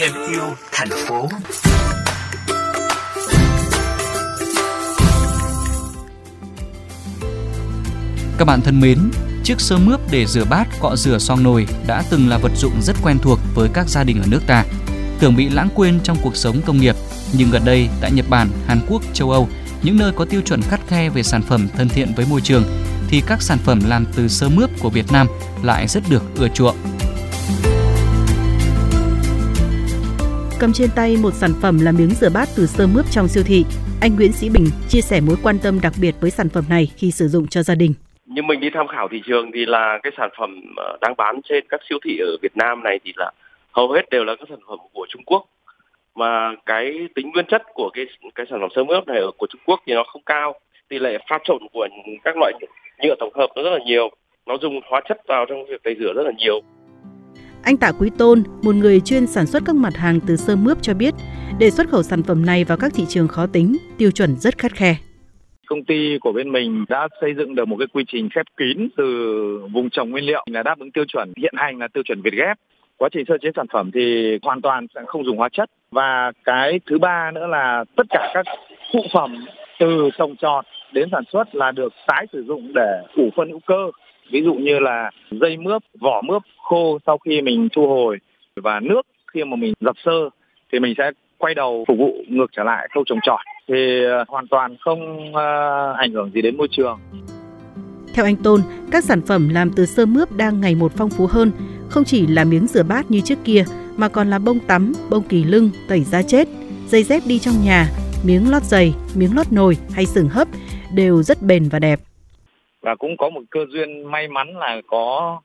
thêm yêu thành phố. Các bạn thân mến, chiếc sơ mướp để rửa bát cọ rửa xoong nồi đã từng là vật dụng rất quen thuộc với các gia đình ở nước ta. Tưởng bị lãng quên trong cuộc sống công nghiệp, nhưng gần đây tại Nhật Bản, Hàn Quốc, châu Âu, những nơi có tiêu chuẩn khắt khe về sản phẩm thân thiện với môi trường thì các sản phẩm làm từ sơ mướp của Việt Nam lại rất được ưa chuộng. Cầm trên tay một sản phẩm là miếng rửa bát từ sơ mướp trong siêu thị. Anh Nguyễn Sĩ Bình chia sẻ mối quan tâm đặc biệt với sản phẩm này khi sử dụng cho gia đình. Như mình đi tham khảo thị trường thì là cái sản phẩm ờ, đang bán trên các siêu thị ở Việt Nam này thì là hầu hết đều là các sản phẩm của Trung Quốc mà cái tính nguyên chất của cái cái sản phẩm sơ mướp này ở của Trung Quốc thì nó không cao tỷ lệ pha trộn của các loại nhựa tổng hợp nó rất là nhiều nó dùng hóa chất vào trong việc tẩy rửa rất là nhiều anh Tạ Quý Tôn, một người chuyên sản xuất các mặt hàng từ sơ mướp cho biết, để xuất khẩu sản phẩm này vào các thị trường khó tính, tiêu chuẩn rất khắt khe. Công ty của bên mình đã xây dựng được một cái quy trình khép kín từ vùng trồng nguyên liệu là đáp ứng tiêu chuẩn hiện hành là tiêu chuẩn Việt Ghép. Quá trình sơ chế sản phẩm thì hoàn toàn sẽ không dùng hóa chất và cái thứ ba nữa là tất cả các phụ phẩm từ trồng trọt đến sản xuất là được tái sử dụng để ủ phân hữu cơ ví dụ như là dây mướp vỏ mướp khô sau khi mình thu hồi và nước khi mà mình dập sơ thì mình sẽ quay đầu phục vụ ngược trở lại khâu trồng trọt thì ờ, hoàn toàn không uh, ảnh hưởng gì đến môi trường. Theo anh Tôn, các sản phẩm làm từ sơ mướp đang ngày một phong phú hơn, không chỉ là miếng rửa bát như trước kia mà còn là bông tắm, bông kỳ lưng, tẩy da chết, dây dép đi trong nhà, miếng lót giày, miếng lót nồi hay sừng hấp đều rất bền và đẹp. Và cũng có một cơ duyên may mắn là có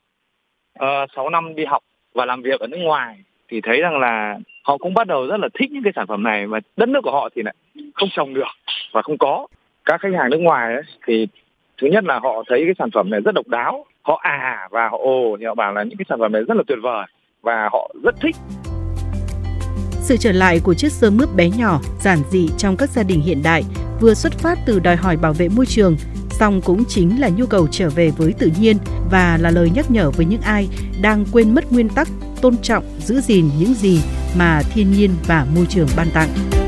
ờ, uh, 6 năm đi học và làm việc ở nước ngoài. Thì thấy rằng là họ cũng bắt đầu rất là thích những cái sản phẩm này mà đất nước của họ thì lại không trồng được và không có. Các khách hàng nước ngoài ấy, thì thứ nhất là họ thấy cái sản phẩm này rất độc đáo. Họ à và họ ồ thì họ bảo là những cái sản phẩm này rất là tuyệt vời và họ rất thích. Sự trở lại của chiếc sơ mướp bé nhỏ, giản dị trong các gia đình hiện đại vừa xuất phát từ đòi hỏi bảo vệ môi trường, song cũng chính là nhu cầu trở về với tự nhiên và là lời nhắc nhở với những ai đang quên mất nguyên tắc tôn trọng, giữ gìn những gì mà thiên nhiên và môi trường ban tặng.